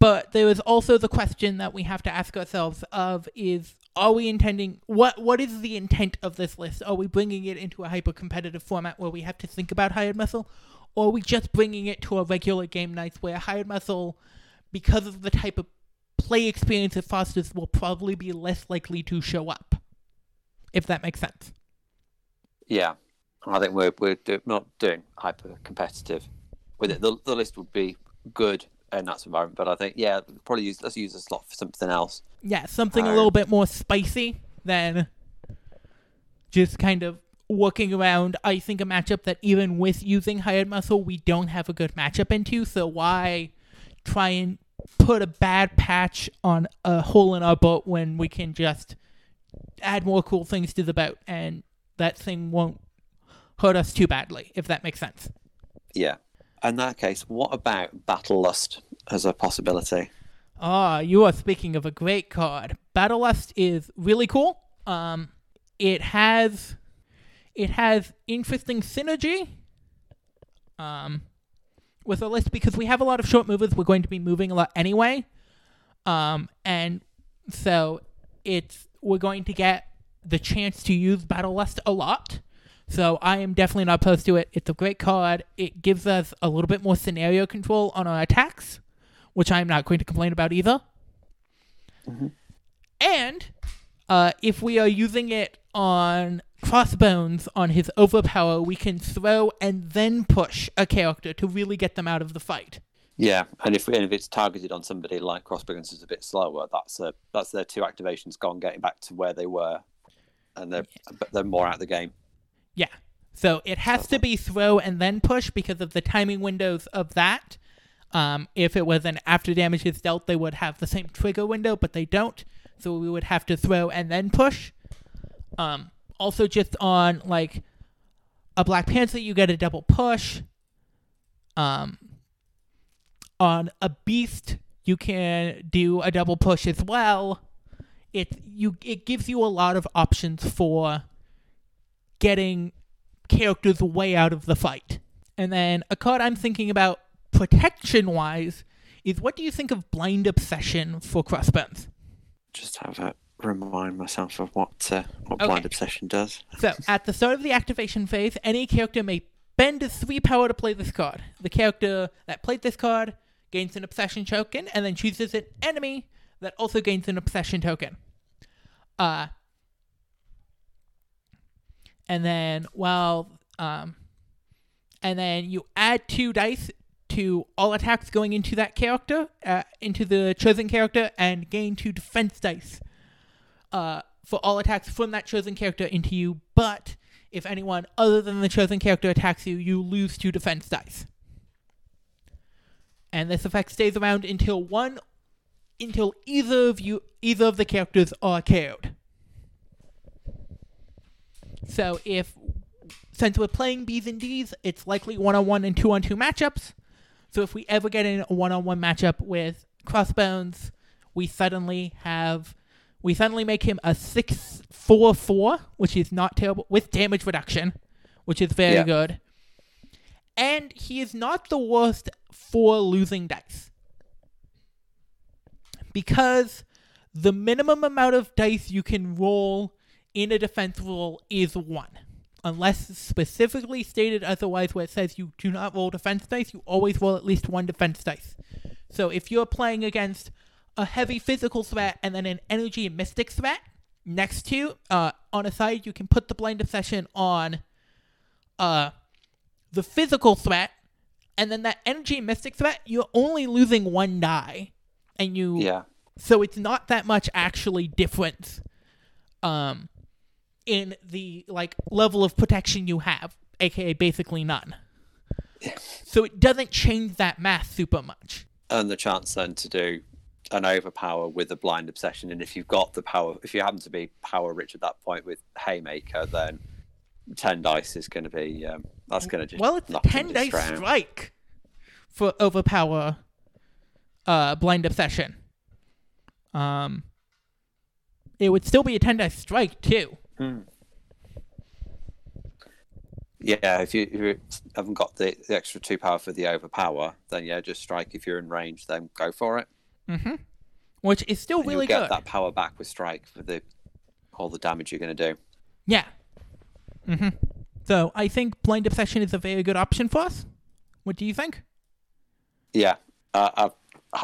but there is also the question that we have to ask ourselves: of is are we intending what what is the intent of this list? Are we bringing it into a hyper competitive format where we have to think about hired muscle, or are we just bringing it to a regular game nights where hired muscle, because of the type of play experience it fosters, will probably be less likely to show up? If that makes sense. Yeah, I think we're we're do, not doing hyper competitive with it. The the list would be good in that environment, but I think yeah, probably use let's use a slot for something else. Yeah, something a Uh, little bit more spicy than just kind of working around. I think a matchup that even with using hired muscle, we don't have a good matchup into. So why try and put a bad patch on a hole in our boat when we can just add more cool things to the boat and that thing won't hurt us too badly, if that makes sense. Yeah. In that case, what about Battle Lust as a possibility? Ah, you are speaking of a great card. Battle Lust is really cool. Um, it has, it has interesting synergy. Um, with a list because we have a lot of short movers. We're going to be moving a lot anyway. Um, and so it's we're going to get the chance to use Battle Lust a lot. So I am definitely not opposed to it. It's a great card. It gives us a little bit more scenario control on our attacks, which I'm not going to complain about either. And uh, if we are using it on Crossbones on his overpower, we can throw and then push a character to really get them out of the fight. Yeah, and if and if it's targeted on somebody like Crossbones is a bit slower, that's a that's their two activations gone, getting back to where they were, and they're but they're more out of the game. Yeah. So it has to be throw and then push because of the timing windows of that. Um, if it was an after damage is dealt, they would have the same trigger window, but they don't. So we would have to throw and then push. Um, also, just on like a Black Panther, you get a double push. Um, on a Beast, you can do a double push as well. It you it gives you a lot of options for getting characters way out of the fight. And then a card I'm thinking about protection wise is what do you think of Blind Obsession for Crossbones? Just have a remind myself of what uh, what Okay. blind obsession does. So, at the start of the activation phase, any character may spend 3 power to play this card. The character that played this card gains an obsession token and then chooses an enemy that also gains an obsession token. Uh, and then, well, um, and then you add two dice to all attacks going into that character, uh, into the chosen character, and gain two defense dice uh, for all attacks from that chosen character into you, but if anyone other than the chosen character attacks you, you lose two defense dice. And this effect stays around until one until either of you either of the characters are KO'd. So if since we're playing B's and D's, it's likely one on one and two on two matchups. So if we ever get in a one on one matchup with Crossbones, we suddenly have we suddenly make him a six four four, which is not terrible with damage reduction, which is very Yeah. good. And he is not the worst for losing dice. Because the minimum amount of dice you can roll in a defense roll is one. Unless specifically stated otherwise, where it says you do not roll defense dice, you always roll at least one defense dice. So if you're playing against a heavy physical threat and then an energy and mystic threat next to, uh, on a side, you can put the blind obsession on uh, the physical threat, and then that energy and mystic threat, you're only losing one die. And you Yeah, so it's not that much actually difference um in the like level of protection you have, aka basically none. So it doesn't change that math super much. and the chance then to do an overpower with a blind obsession, and if you've got the power, if you happen to be power rich at that point with Haymaker, then ten dice is going to be um, that's going to just Well, it's a ten dice strike for overpower uh blind obsession. Um it would still be a ten dice strike too. Yeah, if you, if you haven't got the, the extra two power for the overpower, then yeah, just strike. If you're in range, then go for it. Which is still And really you'll get good. that power back with strike for the all the damage you're going to do. Yeah. Mm-hmm. So I think blind obsession is a very good option for us. What do you think? Yeah, uh, I've,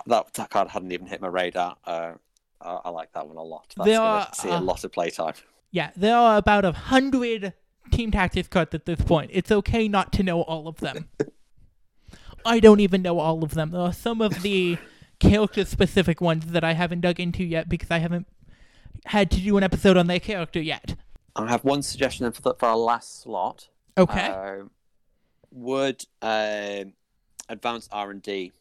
that, that card hadn't even hit my radar. Uh, I, I like that one a lot. That's There going to see uh, a lot of playtime. Yeah, there are about a hundred team tactics cards at this point. It's okay not to know all of them. I don't even know all of them. There are some of the character specific ones that I haven't dug into yet because I haven't had to do an episode on their character yet. I have one suggestion then for, for our last slot. Okay. Um, would um, advanced R and D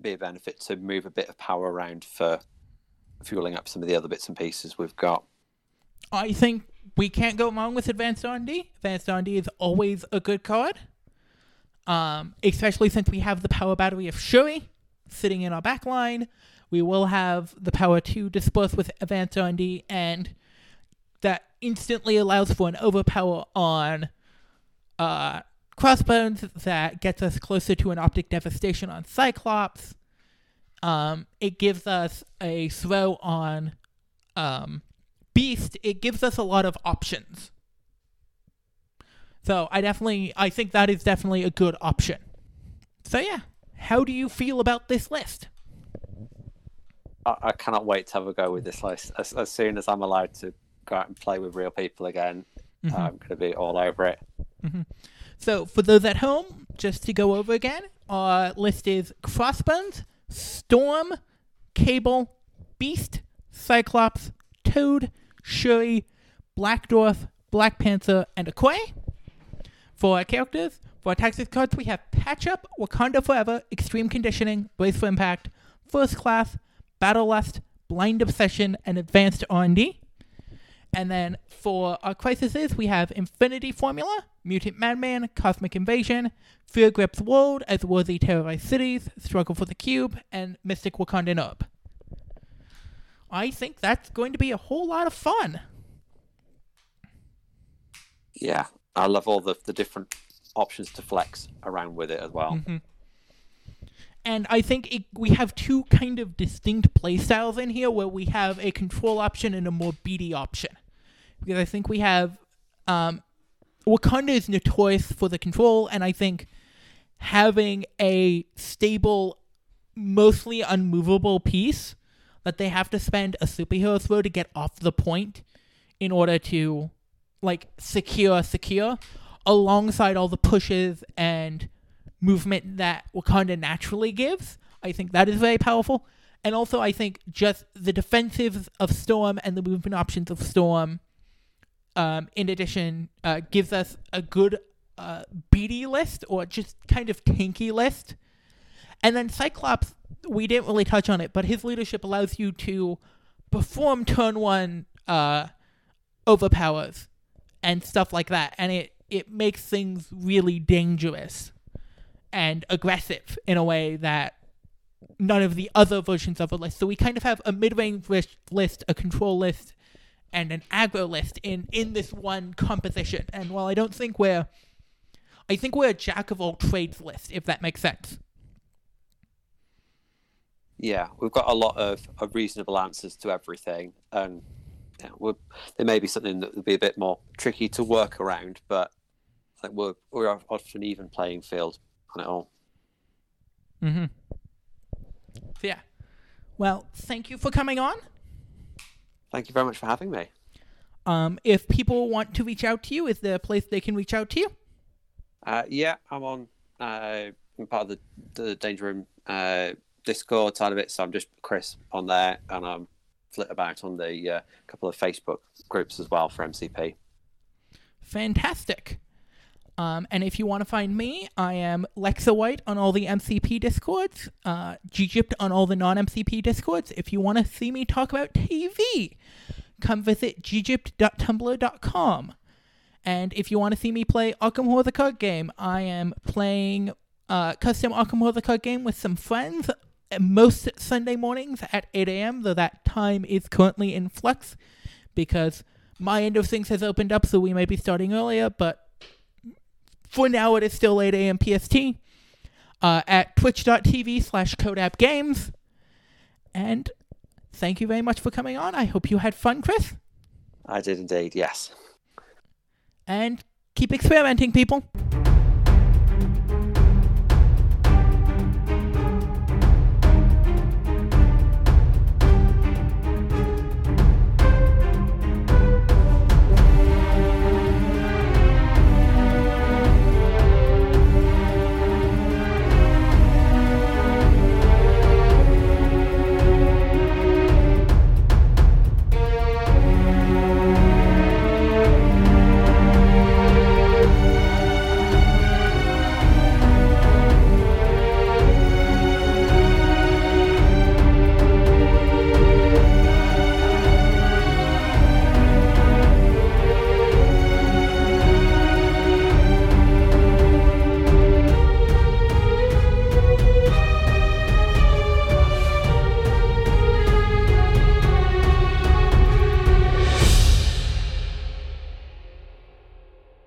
be a benefit to move a bit of power around for fueling up some of the other bits and pieces we've got? I think we can't go wrong with Advanced R&D. Advanced R&D is always a good card. Um, especially since we have the power battery of Shuri sitting in our back line. We will have the power to disperse with Advanced R&D, and that instantly allows for an overpower on uh, Crossbones that gets us closer to an Optic Devastation on Cyclops. Um, it gives us a throw on um, Beast, it gives us a lot of options. So I definitely, I think that is definitely a good option. So yeah, how do you feel about this list? I, I cannot wait to have a go with this list. As, as soon as I'm allowed to go out and play with real people again, mm-hmm. I'm going to be all over it. Mm-hmm. So for those at home, just to go over again, our list is Crossbones, Storm, Cable, Beast, Cyclops, Toad, Shuri, Black Dwarf, Black Panther, and Okoye. For our characters, for our tactics cards, we have Patch Up, Wakanda Forever, Extreme Conditioning, Brace for Impact, First Class, Battle Lust, Blind Obsession, and Advanced R&D. And then for our crises, we have Infinity Formula, Mutant Madman, Cosmic Invasion, Fear Grips World as Worthy Terrorized Cities, Struggle for the Cube, and Mystic Wakandan Herb. I think that's going to be a whole lot of fun. Yeah, I love all the, the different options to flex around with it as well. And I think it, we have two kind of distinct playstyles in here where we have a control option and a more beady option. Because I think we have. Um, Wakanda is notorious for the control, and I think having a stable, mostly unmovable piece that they have to spend a superhero throw to get off the point in order to, like, secure, secure, alongside all the pushes and movement that Wakanda naturally gives. I think that is very powerful. And also, I think just the defensives of Storm and the movement options of Storm, um, in addition, uh, gives us a good uh, beady list or just kind of tanky list. And then Cyclops, we didn't really touch on it, but his leadership allows you to perform turn one uh, overpowers and stuff like that. And it, it makes things really dangerous and aggressive in a way that none of the other versions of a list. So we kind of have a mid-range list, list a control list, and an aggro list in in this one composition. And while I don't think we're, I think we're a jack of all trades list, if that makes sense. Yeah, we've got a lot of, of reasonable answers to everything, and yeah, there may be something that would be a bit more tricky to work around, but I think we're we're often even playing field on it all. Mm-hmm. So yeah. Well, thank you for coming on. Thank you very much for having me. Um, if people want to reach out to you, is there a place they can reach out to you? Uh, yeah, I'm on. Uh, I'm part of the the Danger Room uh, Discord side of it, so I'm just Chris on there, and I'm flit about on the uh, couple of Facebook groups as well for MCP. Fantastic. Um, and if you want to find me, I am Lexa White on all the MCP discords, uh, Gypt on all the non-MCP discords. If you want to see me talk about TV, come visit ggyppt.tumblr.com. And if you want to see me play Arkham Horror the card game, I am playing uh, custom Arkham Horror the card game with some friends most Sunday mornings at 8 a.m., though that time is currently in flux because my end of things has opened up, so we may be starting earlier, but for now it is still 8 a.m. PST uh, at twitch.tv slash codeappgames. And thank you very much for coming on. I hope you had fun, Chris. I did indeed, yes. And keep experimenting, people.